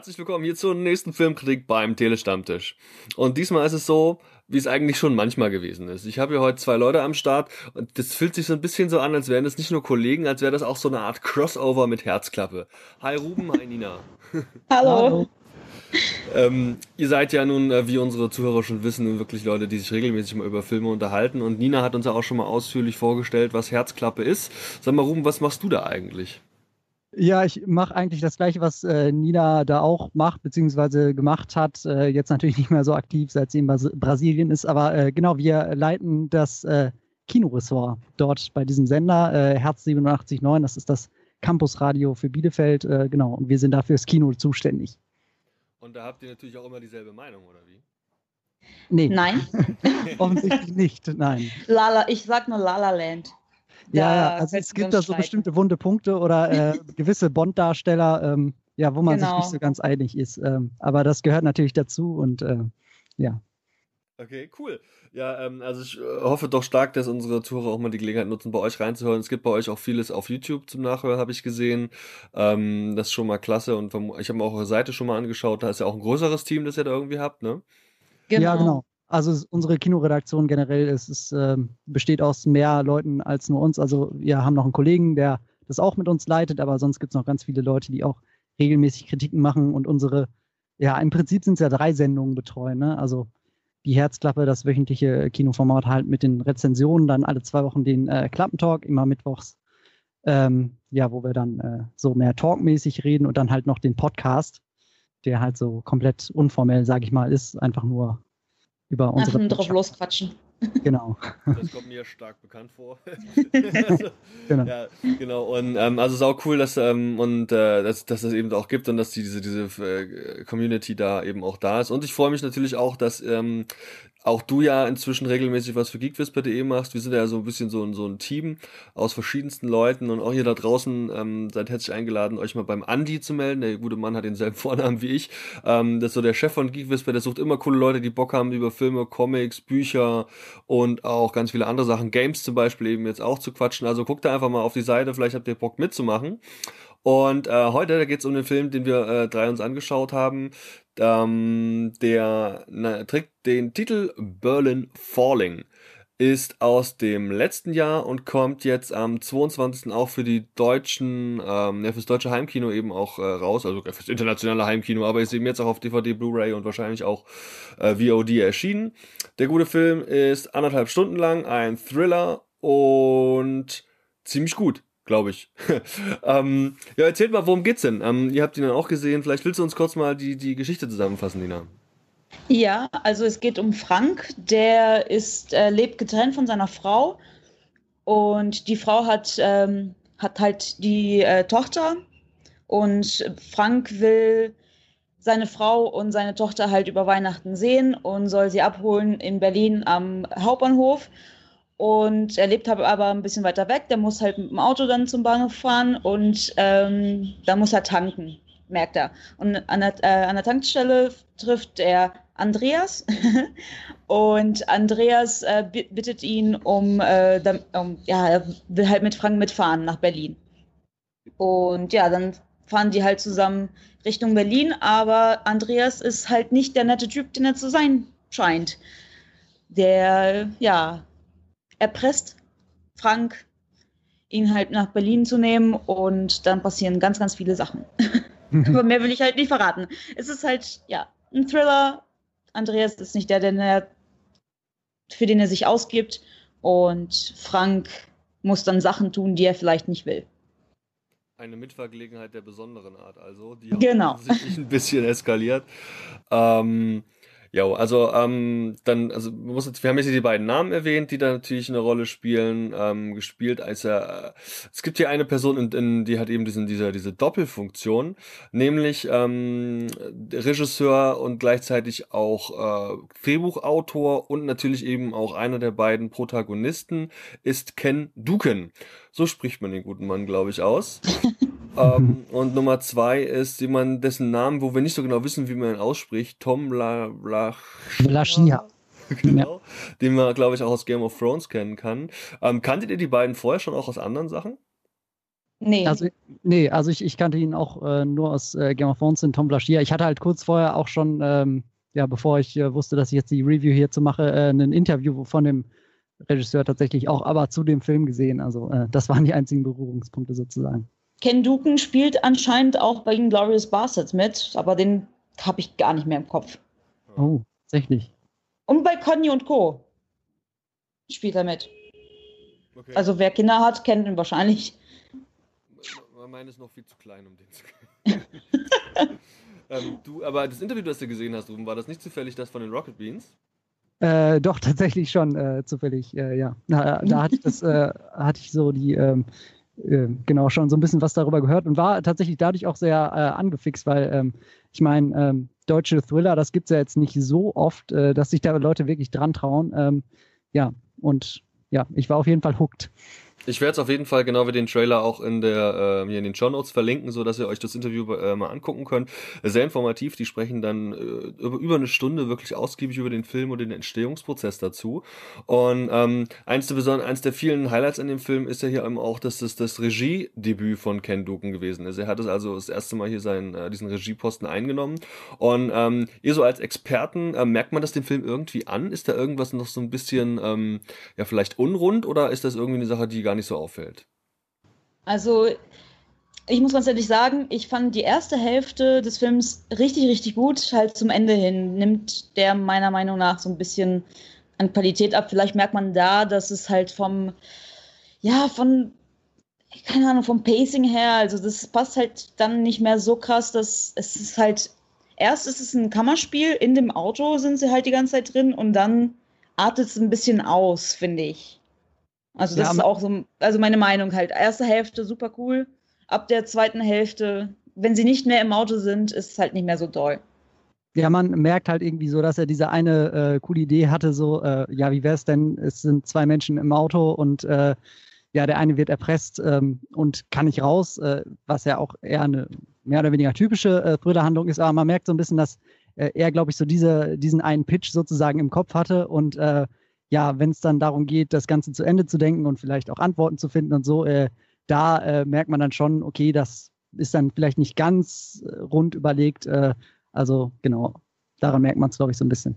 Herzlich willkommen hier zur nächsten Filmkritik beim Telestammtisch. Und diesmal ist es so, wie es eigentlich schon manchmal gewesen ist. Ich habe hier heute zwei Leute am Start und das fühlt sich so ein bisschen so an, als wären das nicht nur Kollegen, als wäre das auch so eine Art Crossover mit Herzklappe. Hi Ruben, hi Nina. Hallo. Ähm, ihr seid ja nun, äh, wie unsere Zuhörer schon wissen, wirklich Leute, die sich regelmäßig mal über Filme unterhalten. Und Nina hat uns ja auch schon mal ausführlich vorgestellt, was Herzklappe ist. Sag mal, Ruben, was machst du da eigentlich? Ja, ich mache eigentlich das gleiche, was äh, Nina da auch macht, beziehungsweise gemacht hat. Äh, jetzt natürlich nicht mehr so aktiv, seit sie in Bas Brasilien ist. Aber äh, genau, wir leiten das äh, Kinoressort dort bei diesem Sender, äh, Herz 87.9. Das ist das Campusradio für Bielefeld. Äh, genau, und wir sind dafür das Kino zuständig. Und da habt ihr natürlich auch immer dieselbe Meinung, oder wie? Nee. Nein. Offensichtlich nicht, nein. Lala, ich sag nur Lala Land. Ja, ja, also es gibt da so bestimmte wunde Punkte oder äh, gewisse Bond-Darsteller, ähm, ja, wo man genau. sich nicht so ganz einig ist. Ähm, aber das gehört natürlich dazu und äh, ja. Okay, cool. Ja, ähm, also ich äh, hoffe doch stark, dass unsere Zuhörer auch mal die Gelegenheit nutzen, bei euch reinzuhören. Es gibt bei euch auch vieles auf YouTube zum Nachhören, habe ich gesehen. Ähm, das ist schon mal klasse und ich habe mir auch eure Seite schon mal angeschaut. Da ist ja auch ein größeres Team, das ihr da irgendwie habt, ne? Genau. Ja, genau. Also unsere Kinoredaktion generell ist, ist, äh, besteht aus mehr Leuten als nur uns. Also wir haben noch einen Kollegen, der das auch mit uns leitet, aber sonst gibt es noch ganz viele Leute, die auch regelmäßig Kritiken machen und unsere, ja, im Prinzip sind es ja drei Sendungen betreuen. Ne? Also die Herzklappe, das wöchentliche Kinoformat halt mit den Rezensionen, dann alle zwei Wochen den äh, Klappentalk, immer mittwochs, ähm, ja, wo wir dann äh, so mehr talkmäßig reden und dann halt noch den Podcast, der halt so komplett unformell, sage ich mal, ist, einfach nur über unsere. Einfach drauf losquatschen. Genau. Das kommt mir stark bekannt vor. genau. Ja, genau. Und ähm, also ist auch cool, dass ähm, und äh, dass, dass das eben auch gibt und dass die, diese diese äh, Community da eben auch da ist. Und ich freue mich natürlich auch, dass ähm, auch du ja inzwischen regelmäßig was für geekwhisper.de machst. Wir sind ja so ein bisschen so ein, so ein Team aus verschiedensten Leuten und auch ihr da draußen ähm, seid herzlich eingeladen, euch mal beim Andi zu melden. Der gute Mann hat denselben Vornamen wie ich. Ähm, das ist so der Chef von Geekwhisper, der sucht immer coole Leute, die Bock haben über Filme, Comics, Bücher und auch ganz viele andere Sachen. Games zum Beispiel eben jetzt auch zu quatschen. Also guckt da einfach mal auf die Seite, vielleicht habt ihr Bock mitzumachen. Und äh, heute, geht es um den Film, den wir äh, drei uns angeschaut haben. Ähm, der na, trägt den Titel Berlin Falling. Ist aus dem letzten Jahr und kommt jetzt am 22. auch für die deutschen, ähm, ja, fürs deutsche Heimkino eben auch äh, raus, also fürs internationale Heimkino, aber ist eben jetzt auch auf DVD, Blu-ray und wahrscheinlich auch äh, VOD erschienen. Der gute Film ist anderthalb Stunden lang, ein Thriller und ziemlich gut glaube ich. ähm, ja, erzählt mal, worum geht's denn? Ähm, ihr habt ihn dann auch gesehen. Vielleicht willst du uns kurz mal die, die Geschichte zusammenfassen, Nina. Ja, also es geht um Frank, der ist, äh, lebt getrennt von seiner Frau und die Frau hat, ähm, hat halt die äh, Tochter und Frank will seine Frau und seine Tochter halt über Weihnachten sehen und soll sie abholen in Berlin am Hauptbahnhof und er lebt aber ein bisschen weiter weg. Der muss halt mit dem Auto dann zum Bahnhof fahren und ähm, da muss er tanken, merkt er. Und an der, äh, an der Tankstelle trifft er Andreas und Andreas äh, bittet ihn um, äh, um, ja, er will halt mit Frank mitfahren nach Berlin. Und ja, dann fahren die halt zusammen Richtung Berlin, aber Andreas ist halt nicht der nette Typ, den er zu sein scheint. Der, ja, erpresst Frank, ihn halt nach Berlin zu nehmen und dann passieren ganz, ganz viele Sachen. Aber mehr will ich halt nicht verraten. Es ist halt, ja, ein Thriller. Andreas ist nicht der, der für den er sich ausgibt und Frank muss dann Sachen tun, die er vielleicht nicht will. Eine Mitvergelegenheit der besonderen Art, also, die genau. sich ein bisschen eskaliert. Ähm, ja, also ähm, dann, also man muss wir haben jetzt hier die beiden Namen erwähnt, die da natürlich eine Rolle spielen. Ähm, gespielt als er, äh, es gibt hier eine Person, in, in, die hat eben diesen, diese, diese Doppelfunktion, nämlich ähm, Regisseur und gleichzeitig auch äh, Drehbuchautor und natürlich eben auch einer der beiden Protagonisten ist Ken Duken. So spricht man den guten Mann, glaube ich, aus. ähm, und Nummer zwei ist jemand, dessen Namen, wo wir nicht so genau wissen, wie man ihn ausspricht, Tom La, La Lashia. genau, ja. den man, glaube ich, auch aus Game of Thrones kennen kann. Ähm, kanntet ihr die beiden vorher schon auch aus anderen Sachen? Nee. Also, nee, also ich, ich kannte ihn auch äh, nur aus äh, Game of Thrones in Tom Blaschier. Ich hatte halt kurz vorher auch schon, ähm, ja, bevor ich äh, wusste, dass ich jetzt die Review hierzu mache, äh, ein Interview von dem Regisseur tatsächlich auch, aber zu dem Film gesehen. Also äh, das waren die einzigen Berührungspunkte sozusagen. Ken Duken spielt anscheinend auch bei Glorious Bastards mit, aber den habe ich gar nicht mehr im Kopf. Oh, tatsächlich. Und bei Conny und Co. spielt er mit. Okay. Also wer Kinder hat, kennt ihn wahrscheinlich. Meine ist noch viel zu klein, um den zu kennen. ähm, du, aber das Interview, das du gesehen hast, Ruben, war das nicht zufällig das von den Rocket Beans? Äh, doch, tatsächlich schon äh, zufällig, äh, ja. Na, da hatte ich das, äh, hatte ich so die, ähm, äh, genau, schon so ein bisschen was darüber gehört und war tatsächlich dadurch auch sehr äh, angefixt, weil ähm, ich meine, ähm, deutsche Thriller, das gibt es ja jetzt nicht so oft, dass sich da Leute wirklich dran trauen. Ähm, ja, und ja, ich war auf jeden Fall hooked. Ich werde es auf jeden Fall genau wie den Trailer auch in der äh, hier in den Show Notes verlinken, so dass ihr euch das Interview äh, mal angucken könnt. Sehr informativ. Die sprechen dann äh, über, über eine Stunde wirklich ausgiebig über den Film und den Entstehungsprozess dazu. Und ähm, eins der besonderen, eins der vielen Highlights an dem Film ist ja hier eben auch, dass das das Regiedebüt von Ken Duken gewesen ist. Er hat es also das erste Mal hier seinen äh, diesen Regieposten eingenommen. Und ähm, ihr so als Experten äh, merkt man das dem Film irgendwie an? Ist da irgendwas noch so ein bisschen ähm, ja vielleicht unrund oder ist das irgendwie eine Sache, die gar nicht so auffällt? Also, ich muss ganz ehrlich sagen, ich fand die erste Hälfte des Films richtig, richtig gut. Halt zum Ende hin nimmt der meiner Meinung nach so ein bisschen an Qualität ab. Vielleicht merkt man da, dass es halt vom, ja, von, keine Ahnung, vom Pacing her, also das passt halt dann nicht mehr so krass, dass es ist halt, erst ist es ein Kammerspiel, in dem Auto sind sie halt die ganze Zeit drin und dann artet es ein bisschen aus, finde ich. Also das ja, ist auch so, also meine Meinung halt. Erste Hälfte super cool. Ab der zweiten Hälfte, wenn sie nicht mehr im Auto sind, ist es halt nicht mehr so toll. Ja, man merkt halt irgendwie so, dass er diese eine äh, coole Idee hatte, so, äh, ja, wie wäre es denn, es sind zwei Menschen im Auto und äh, ja, der eine wird erpresst ähm, und kann nicht raus, äh, was ja auch eher eine mehr oder weniger typische äh, Thriller-Handlung ist, aber man merkt so ein bisschen, dass äh, er, glaube ich, so diese, diesen einen Pitch sozusagen im Kopf hatte und äh, ja, wenn es dann darum geht, das Ganze zu Ende zu denken und vielleicht auch Antworten zu finden und so, äh, da äh, merkt man dann schon, okay, das ist dann vielleicht nicht ganz äh, rund überlegt. Äh, also genau, daran merkt man es, glaube ich, so ein bisschen.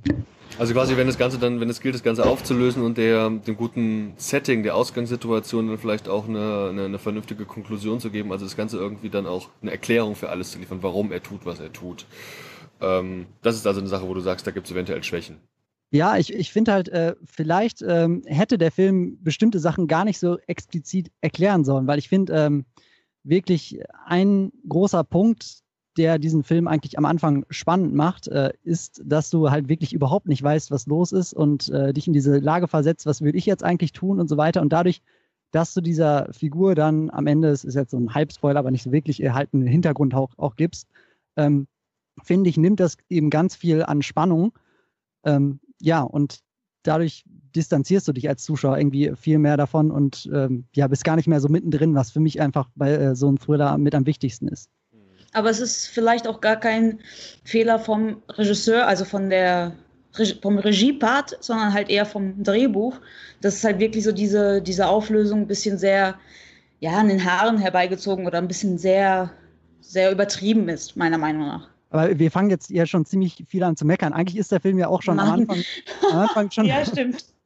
Also quasi, wenn das Ganze dann, wenn es gilt, das Ganze aufzulösen und der dem guten Setting, der Ausgangssituation dann vielleicht auch eine, eine, eine, vernünftige Konklusion zu geben, also das Ganze irgendwie dann auch eine Erklärung für alles zu liefern, warum er tut, was er tut. Ähm, das ist also eine Sache, wo du sagst, da gibt es eventuell Schwächen. Ja, ich, ich finde halt, äh, vielleicht ähm, hätte der Film bestimmte Sachen gar nicht so explizit erklären sollen, weil ich finde ähm, wirklich ein großer Punkt, der diesen Film eigentlich am Anfang spannend macht, äh, ist, dass du halt wirklich überhaupt nicht weißt, was los ist und äh, dich in diese Lage versetzt, was würde ich jetzt eigentlich tun und so weiter. Und dadurch, dass du dieser Figur dann am Ende, es ist jetzt so ein Halbspoiler, aber nicht so wirklich, halt einen Hintergrund auch, auch gibst, ähm, finde ich, nimmt das eben ganz viel an Spannung. Ähm, ja, und dadurch distanzierst du dich als Zuschauer irgendwie viel mehr davon und ähm, ja, bist gar nicht mehr so mittendrin, was für mich einfach bei äh, so einem Thriller mit am wichtigsten ist. Aber es ist vielleicht auch gar kein Fehler vom Regisseur, also von der vom Regiepart, sondern halt eher vom Drehbuch. Das ist halt wirklich so diese, diese Auflösung ein bisschen sehr, ja, an den Haaren herbeigezogen oder ein bisschen sehr, sehr übertrieben ist, meiner Meinung nach. Aber wir fangen jetzt ja schon ziemlich viel an zu meckern. Eigentlich ist der Film ja auch schon am Anfang, am Anfang, schon, ja,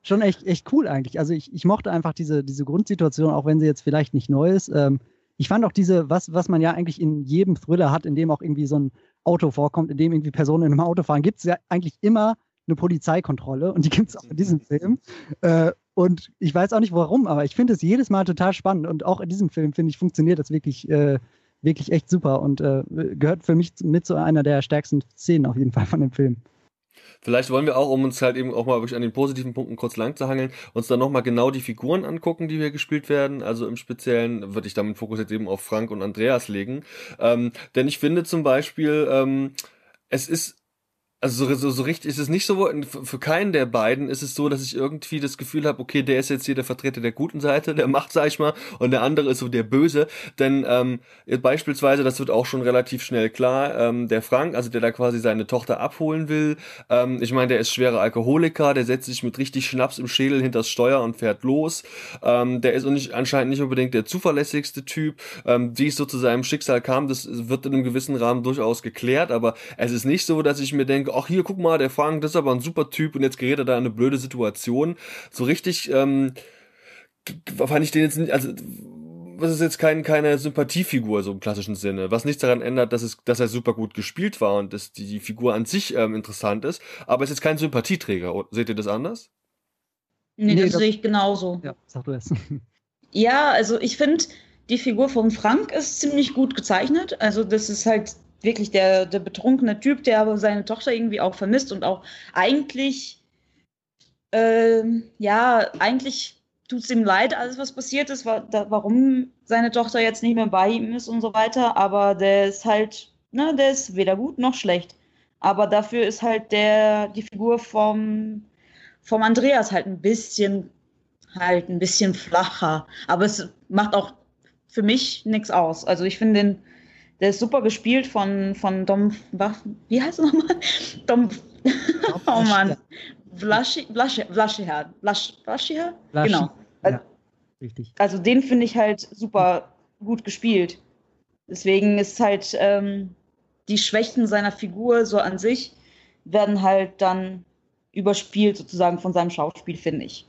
schon echt, echt cool eigentlich. Also ich, ich mochte einfach diese, diese Grundsituation, auch wenn sie jetzt vielleicht nicht neu ist. Ähm, ich fand auch diese, was, was man ja eigentlich in jedem Thriller hat, in dem auch irgendwie so ein Auto vorkommt, in dem irgendwie Personen in einem Auto fahren, gibt es ja eigentlich immer eine Polizeikontrolle und die gibt es auch in diesem Film. Äh, und ich weiß auch nicht warum, aber ich finde es jedes Mal total spannend und auch in diesem Film, finde ich, funktioniert das wirklich äh, wirklich echt super und äh, gehört für mich mit zu einer der stärksten Szenen auf jeden Fall von dem Film. Vielleicht wollen wir auch, um uns halt eben auch mal wirklich an den positiven Punkten kurz lang zu hangeln, uns dann nochmal genau die Figuren angucken, die hier gespielt werden. Also im Speziellen würde ich damit Fokus jetzt eben auf Frank und Andreas legen. Ähm, denn ich finde zum Beispiel, ähm, es ist also so, so, so richtig ist es nicht so, für keinen der beiden ist es so, dass ich irgendwie das Gefühl habe, okay, der ist jetzt hier der Vertreter der guten Seite, der macht, sag ich mal, und der andere ist so der Böse. Denn ähm, beispielsweise, das wird auch schon relativ schnell klar, ähm, der Frank, also der da quasi seine Tochter abholen will, ähm, ich meine, der ist schwerer Alkoholiker, der setzt sich mit richtig Schnaps im Schädel hinters Steuer und fährt los. Ähm, der ist nicht, anscheinend nicht unbedingt der zuverlässigste Typ. Ähm, wie es so zu seinem Schicksal kam, das wird in einem gewissen Rahmen durchaus geklärt, aber es ist nicht so, dass ich mir denke, ach hier, guck mal, der Frank, das ist aber ein super Typ und jetzt gerät er da in eine blöde Situation. So richtig, ähm, fand ich den jetzt nicht, also was ist jetzt kein, keine Sympathiefigur so im klassischen Sinne, was nichts daran ändert, dass es, dass er super gut gespielt war und dass die, die Figur an sich ähm, interessant ist, aber es ist kein Sympathieträger. Seht ihr das anders? Nee, nee das, das sehe ich genauso. Ja, sag du es. ja, also ich finde, die Figur von Frank ist ziemlich gut gezeichnet. Also das ist halt wirklich der, der betrunkene Typ, der aber seine Tochter irgendwie auch vermisst und auch eigentlich, äh, ja, eigentlich tut es ihm leid, alles was passiert ist, wa da, warum seine Tochter jetzt nicht mehr bei ihm ist und so weiter, aber der ist halt, ne, der ist weder gut noch schlecht. Aber dafür ist halt der, die Figur vom, vom Andreas halt ein bisschen, halt ein bisschen flacher. Aber es macht auch für mich nichts aus. Also ich finde den, der ist super gespielt von, von Dom, wie heißt er nochmal? Dom, oh Mann. Vlaschi, Vlaschi, Vlaschiher, Vlaschiher? Genau. Ja, richtig. Also den finde ich halt super gut gespielt. Deswegen ist halt ähm, die Schwächen seiner Figur so an sich werden halt dann überspielt sozusagen von seinem Schauspiel, finde ich.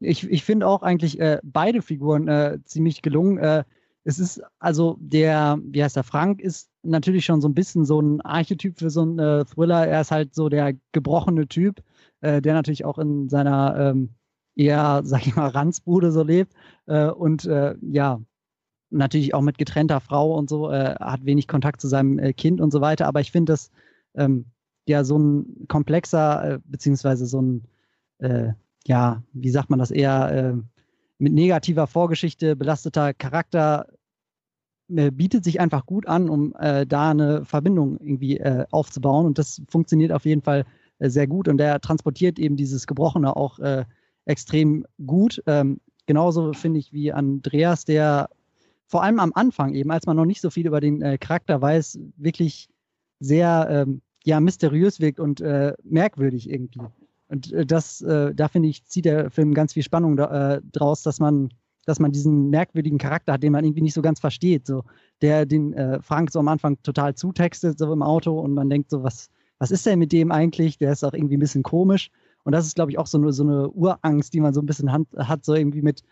Ich, ich finde auch eigentlich äh, beide Figuren äh, ziemlich gelungen. Äh, es ist also der, wie heißt der, Frank ist natürlich schon so ein bisschen so ein Archetyp für so einen äh, Thriller. Er ist halt so der gebrochene Typ, äh, der natürlich auch in seiner ähm, eher, sag ich mal, Ranzbude so lebt äh, und äh, ja, natürlich auch mit getrennter Frau und so, äh, hat wenig Kontakt zu seinem äh, Kind und so weiter. Aber ich finde das ähm, ja so ein komplexer, beziehungsweise so ein, ja, wie sagt man das, eher mit negativer Vorgeschichte belasteter Charakter bietet sich einfach gut an, um äh, da eine Verbindung irgendwie äh, aufzubauen. Und das funktioniert auf jeden Fall äh, sehr gut. Und der transportiert eben dieses Gebrochene auch äh, extrem gut. Ähm, genauso finde ich wie Andreas, der vor allem am Anfang eben, als man noch nicht so viel über den äh, Charakter weiß, wirklich sehr ähm, ja, mysteriös wirkt und merkwürdig irgendwie. Und äh, das, äh, da finde ich, zieht der Film ganz viel Spannung da, äh, draus, dass man, dass man diesen merkwürdigen Charakter hat, den man irgendwie nicht so ganz versteht. So, der den äh, Frank so am Anfang total zutextet, so im Auto, und man denkt so, was, was ist denn mit dem eigentlich? Der ist auch irgendwie ein bisschen komisch. Und das ist, glaube ich, auch so eine, so eine Urangst, die man so ein bisschen hat, hat so irgendwie mit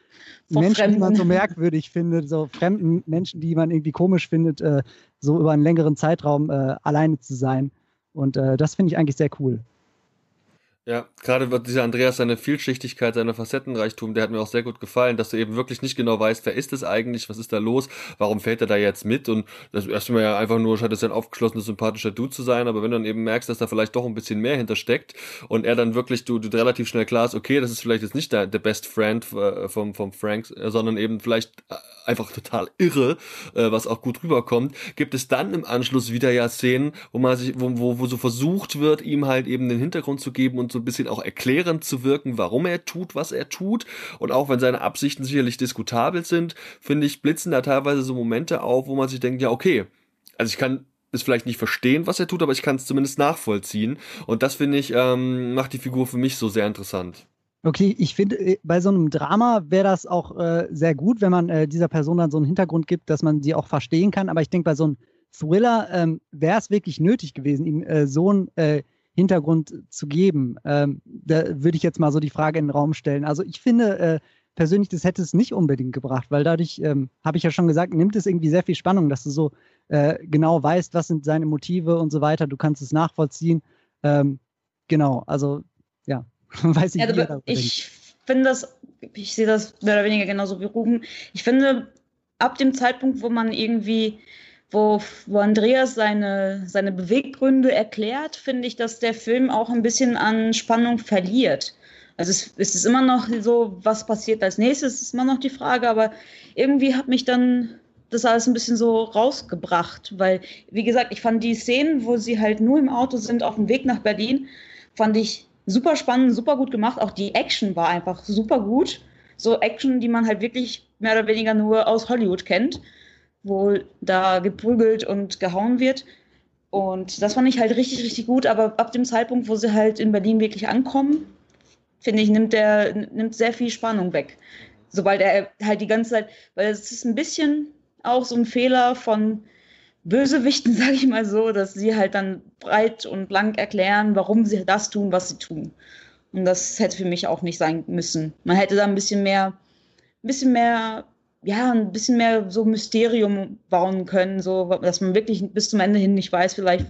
Vor Menschen, Fremden. die man so merkwürdig findet, so fremden Menschen, die man irgendwie komisch findet, äh, so über einen längeren Zeitraum äh, alleine zu sein. Und äh, das finde ich eigentlich sehr cool. Ja, gerade wird dieser Andreas seine Vielschichtigkeit, seine Facettenreichtum, der hat mir auch sehr gut gefallen, dass du eben wirklich nicht genau weißt, wer ist es eigentlich, was ist da los, warum fällt er da jetzt mit? Und das erstmal ja einfach nur scheint es ein aufgeschlossener, sympathischer Dude zu sein, aber wenn du dann eben merkst, dass da vielleicht doch ein bisschen mehr hintersteckt und er dann wirklich, du, du relativ schnell klar ist, okay, das ist vielleicht jetzt nicht der, der Best Friend äh, vom, vom Frank, äh, sondern eben vielleicht äh, einfach total irre, was auch gut rüberkommt, gibt es dann im Anschluss wieder ja Szenen, wo man sich, wo, wo, wo so versucht wird, ihm halt eben den Hintergrund zu geben und so ein bisschen auch erklärend zu wirken, warum er tut, was er tut. Und auch wenn seine Absichten sicherlich diskutabel sind, finde ich, blitzen da teilweise so Momente auf, wo man sich denkt, ja, okay, also ich kann es vielleicht nicht verstehen, was er tut, aber ich kann es zumindest nachvollziehen. Und das finde ich, ähm, macht die Figur für mich so sehr interessant. Okay, ich finde, äh, bei so einem Drama wäre das auch äh, sehr gut, wenn man äh, dieser Person dann so einen Hintergrund gibt, dass man sie auch verstehen kann. Aber ich denke, bei so einem Thriller ähm, wäre es wirklich nötig gewesen, ihm äh, so einen äh, Hintergrund zu geben. Ähm, da würde ich jetzt mal so die Frage in den Raum stellen. Also ich finde äh, persönlich, das hätte es nicht unbedingt gebracht, weil dadurch, ähm, habe ich ja schon gesagt, nimmt es irgendwie sehr viel Spannung, dass du so äh, genau weißt, was sind seine Motive und so weiter. Du kannst es nachvollziehen. Ähm, genau, also ja, weiß ich nicht. Ich finde das, ich sehe das mehr oder weniger genauso wie Ruben. Ich finde, ab dem Zeitpunkt, wo man irgendwie wo, wo Andreas seine, seine Beweggründe erklärt, finde ich, dass der Film auch ein bisschen an Spannung verliert. Also es, es ist immer noch so, was passiert als nächstes, ist immer noch die Frage, aber irgendwie hat mich dann das alles ein bisschen so rausgebracht, weil, wie gesagt, ich fand die Szenen, wo sie halt nur im Auto sind auf dem Weg nach Berlin, fand ich super spannend, super gut gemacht. Auch die Action war einfach super gut. So Action, die man halt wirklich mehr oder weniger nur aus Hollywood kennt, wo da geprügelt und gehauen wird. Und das fand ich halt richtig, richtig gut. Aber ab dem Zeitpunkt, wo sie halt in Berlin wirklich ankommen, finde ich, nimmt der nimmt sehr viel Spannung weg. Sobald er halt die ganze Zeit, weil es ist ein bisschen auch so ein Fehler von Bösewichten, sage ich mal so, dass sie halt dann breit und blank erklären, warum sie das tun, was sie tun. Und das hätte für mich auch nicht sein müssen. Man hätte da ein bisschen mehr, ein bisschen mehr, ja, ein bisschen mehr so Mysterium bauen können, so, dass man wirklich bis zum Ende hin nicht weiß, vielleicht,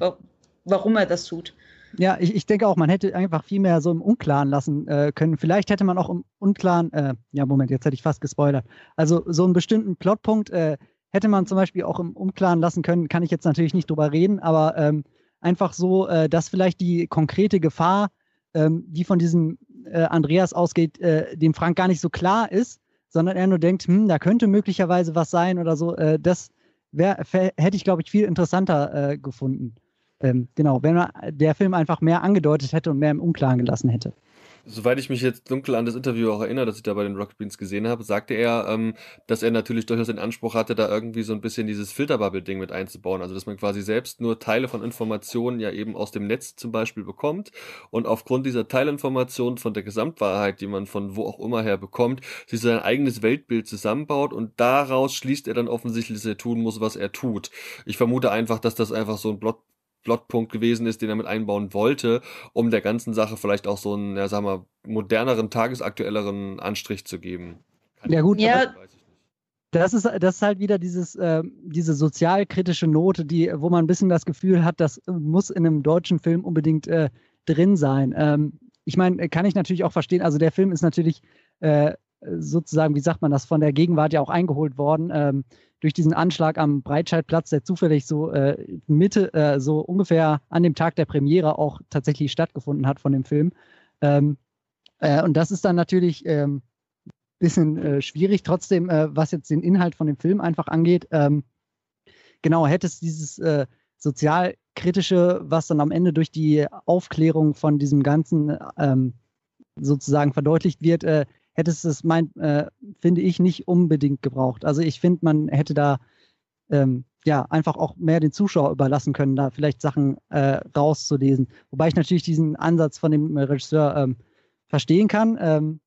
warum er das tut. Ja, ich, ich denke auch, man hätte einfach viel mehr so im Unklaren lassen äh, können. Vielleicht hätte man auch im Unklaren, äh, ja, Moment, jetzt hätte ich fast gespoilert. Also so einen bestimmten Plotpunkt äh, hätte man zum Beispiel auch im Unklaren lassen können, kann ich jetzt natürlich nicht drüber reden, aber ähm, einfach so, äh, dass vielleicht die konkrete Gefahr, ähm, die von diesem äh, Andreas ausgeht, äh, dem Frank gar nicht so klar ist, sondern er nur denkt, hm, da könnte möglicherweise was sein oder so. Äh, das wär, hätte ich, glaube ich, viel interessanter äh, gefunden. Ähm, genau, wenn man der Film einfach mehr angedeutet hätte und mehr im Unklaren gelassen hätte. Soweit ich mich jetzt dunkel an das Interview auch erinnere, das ich da bei den Rocket Beans gesehen habe, sagte er, ähm, dass er natürlich durchaus den Anspruch hatte, da irgendwie so ein bisschen dieses Filterbubble-Ding mit einzubauen. Also, dass man quasi selbst nur Teile von Informationen ja eben aus dem Netz zum Beispiel bekommt und aufgrund dieser Teilinformationen von der Gesamtwahrheit, die man von wo auch immer her bekommt, sich sein eigenes Weltbild zusammenbaut und daraus schließt er dann offensichtlich, dass er tun muss, was er tut. Ich vermute einfach, dass das einfach so ein Plot Plotpunkt gewesen ist, den er mit einbauen wollte, um der ganzen Sache vielleicht auch so einen, ja, sag mal, moderneren, tagesaktuelleren Anstrich zu geben. Kann ja gut, ja. Das ist, das ist halt wieder dieses, äh, diese sozialkritische Note, die, wo man ein bisschen das Gefühl hat, das muss in einem deutschen Film unbedingt äh, drin sein. Ähm, ich meine, kann ich natürlich auch verstehen, also der Film ist natürlich äh, sozusagen, wie sagt man das, von der Gegenwart ja auch eingeholt worden. Ähm, durch diesen Anschlag am Breitscheidplatz, der zufällig so äh, Mitte, äh, so ungefähr an dem Tag der Premiere auch tatsächlich stattgefunden hat von dem Film. Ähm, äh, und das ist dann natürlich ein ähm, bisschen äh, schwierig. Trotzdem, äh, was jetzt den Inhalt von dem Film einfach angeht, ähm, genau, hätte es dieses äh, sozialkritische, was dann am Ende durch die Aufklärung von diesem Ganzen ähm, sozusagen verdeutlicht wird, hätte es mein, äh, finde ich, nicht unbedingt gebraucht. Also ich finde, man hätte da ähm, ja einfach auch mehr den Zuschauer überlassen können, da vielleicht Sachen äh, rauszulesen. Wobei ich natürlich diesen Ansatz von dem Regisseur ähm, verstehen kann. Ähm,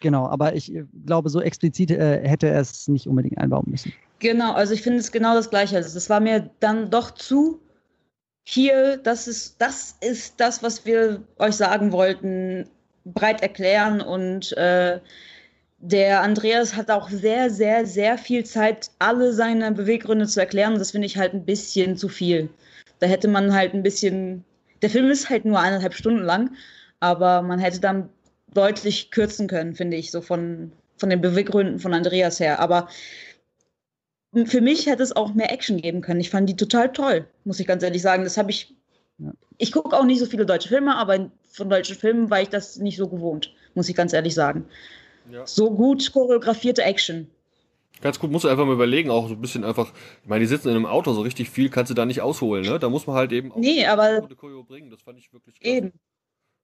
genau, aber ich äh, glaube, so explizit äh, hätte er es nicht unbedingt einbauen müssen. Genau, also ich finde es genau das Gleiche. Also das war mir dann doch zu hier, das ist, das ist das, was wir euch sagen wollten breit erklären und äh, der Andreas hat auch sehr, sehr, sehr viel Zeit, alle seine Beweggründe zu erklären. Und das finde ich halt ein bisschen zu viel. Da hätte man halt ein bisschen. Der Film ist halt nur eineinhalb Stunden lang, aber man hätte dann deutlich kürzen können, finde ich, so von, von den Beweggründen von Andreas her. Aber für mich hätte es auch mehr Action geben können. Ich fand die total toll, muss ich ganz ehrlich sagen. Das habe ich. Ich gucke auch nicht so viele deutsche Filme, aber von deutschen Filmen war ich das nicht so gewohnt, muss ich ganz ehrlich sagen. Ja. So gut choreografierte Action. Ganz gut, musst du einfach mal überlegen, auch so ein bisschen einfach, ich meine, die sitzen in einem Auto, so richtig viel kannst du da nicht ausholen, ne? Da muss man halt eben auch nee, aber eine Choreo bringen, das fand ich wirklich klasse. Eben.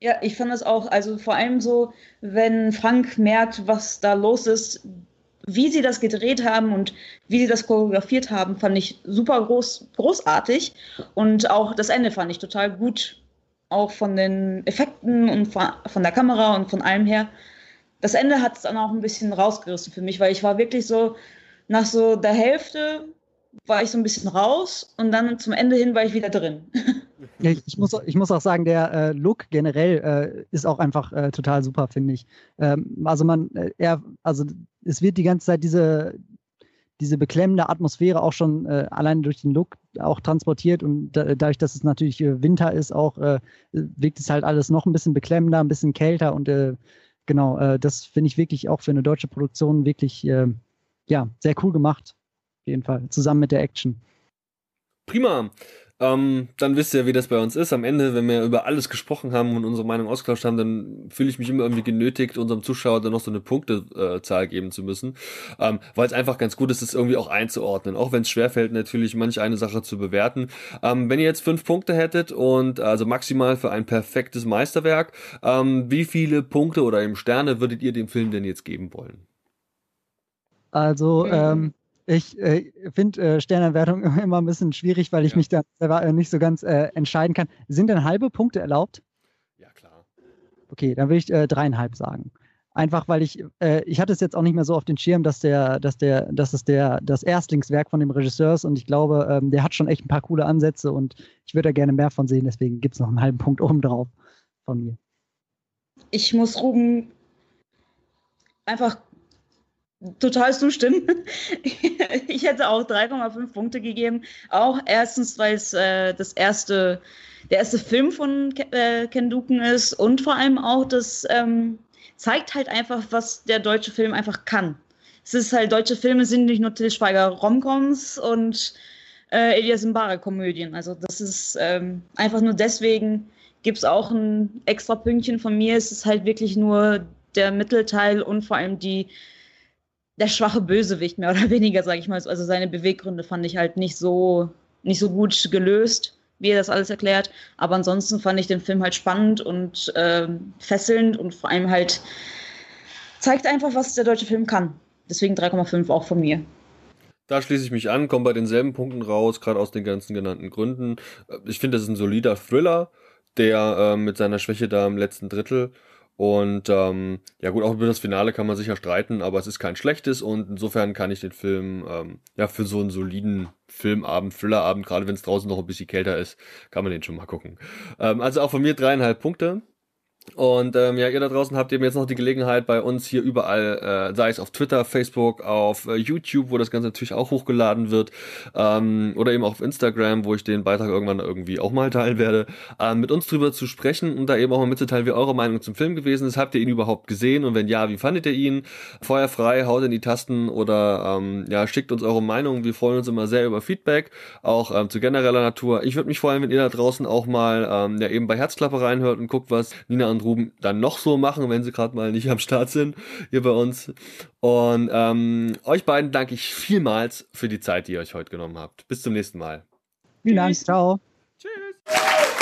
Ja, ich fand das auch, also vor allem so, wenn Frank merkt, was da los ist, wie sie das gedreht haben und wie sie das choreografiert haben, fand ich super groß, großartig. Und auch das Ende fand ich total gut. Auch von den Effekten und von der Kamera und von allem her. Das Ende hat es dann auch ein bisschen rausgerissen für mich, weil ich war wirklich so, nach so der Hälfte war ich so ein bisschen raus und dann zum Ende hin war ich wieder drin. Ja, ich, muss, ich muss auch sagen, der äh, Look generell äh, ist auch einfach äh, total super, finde ich. Ähm, also man, äh, er, also es wird die ganze Zeit diese, diese beklemmende Atmosphäre auch schon äh, allein durch den Look auch transportiert und da, dadurch, dass es natürlich äh, Winter ist, auch wirkt es halt alles noch ein bisschen beklemmender, ein bisschen kälter und genau, das finde ich wirklich auch für eine deutsche Produktion wirklich ja, sehr cool gemacht. Auf jeden Fall, zusammen mit der Action. Prima. Ähm, dann wisst ihr, wie das bei uns ist. Am Ende, wenn wir über alles gesprochen haben und unsere Meinung ausgetauscht haben, dann fühle ich mich immer irgendwie genötigt, unserem Zuschauer dann noch so eine Punktezahl äh, geben zu müssen. Ähm, Weil es einfach ganz gut ist, es irgendwie auch einzuordnen. Auch wenn es schwerfällt, natürlich manch eine Sache zu bewerten. Ähm, wenn ihr jetzt fünf Punkte hättet und also maximal für ein perfektes Meisterwerk, ähm, wie viele Punkte oder eben Sterne würdet ihr dem Film denn jetzt geben wollen? Also, ähm, ich äh, finde äh, Sternerwertung immer ein bisschen schwierig, weil ich ja. mich da selber äh, nicht so ganz äh, entscheiden kann. Sind denn halbe Punkte erlaubt? Ja, klar. Okay, dann würde ich äh, dreieinhalb sagen. Einfach weil ich, äh, ich hatte es jetzt auch nicht mehr so auf den Schirm, dass der, dass der, dass es der, das Erstlingswerk von dem Regisseur ist und ich glaube, ähm, der hat schon echt ein paar coole Ansätze und ich würde da gerne mehr von sehen, deswegen gibt es noch einen halben Punkt oben drauf von mir. Ich muss Ruben einfach total zustimmen. ich hätte auch 3,5 Punkte gegeben. Auch erstens, weil es äh, das erste, der erste Film von äh, Ken Duken ist und vor allem auch, das ähm, zeigt halt einfach, was der deutsche Film einfach kann. Es ist halt, deutsche Filme sind nicht nur Till Schweiger Romcoms und äh, Elias Mbarek Komödien. Also das ist ähm, einfach nur deswegen gibt es auch ein extra Pünktchen von mir. Es ist halt wirklich nur der Mittelteil und vor allem die der schwache Bösewicht, mehr oder weniger, sage ich mal. Also seine Beweggründe fand ich halt nicht so, nicht so gut gelöst, wie er das alles erklärt. Aber ansonsten fand ich den Film halt spannend und äh, fesselnd und vor allem halt zeigt einfach, was der deutsche Film kann. Deswegen 3,5 auch von mir. Da schließe ich mich an, komme bei denselben Punkten raus, gerade aus den ganzen genannten Gründen. Ich finde, das ist ein solider Thriller, der äh, mit seiner Schwäche da im letzten Drittel und ähm, ja gut, auch über das Finale kann man sicher streiten, aber es ist kein schlechtes und insofern kann ich den Film ähm, ja für so einen soliden Filmabend, Thrillerabend, gerade wenn es draußen noch ein bisschen kälter ist, kann man den schon mal gucken. Ähm, also auch von mir dreieinhalb Punkte. Und ähm, ja, ihr da draußen habt eben jetzt noch die Gelegenheit, bei uns hier überall, äh, sei es auf Twitter, Facebook, auf äh, YouTube, wo das Ganze natürlich auch hochgeladen wird, ähm, oder eben auch auf Instagram, wo ich den Beitrag irgendwann irgendwie auch mal teilen werde, ähm, mit uns drüber zu sprechen und da eben auch mal mitzuteilen, wie eure Meinung zum Film gewesen ist. Habt ihr ihn überhaupt gesehen? Und wenn ja, wie fandet ihr ihn? Feuer frei, haut in die Tasten oder ähm, ja, schickt uns eure Meinung. Wir freuen uns immer sehr über Feedback, auch ähm, zu genereller Natur. Ich würde mich freuen, wenn ihr da draußen auch mal ähm, ja eben bei Herzklappe reinhört und guckt, was Nina und und Ruben dann noch so machen, wenn sie gerade mal nicht am Start sind hier bei uns. Und ähm, euch beiden danke ich vielmals für die Zeit, die ihr euch heute genommen habt. Bis zum nächsten Mal. Vielen Dank. Ciao. Tschüss.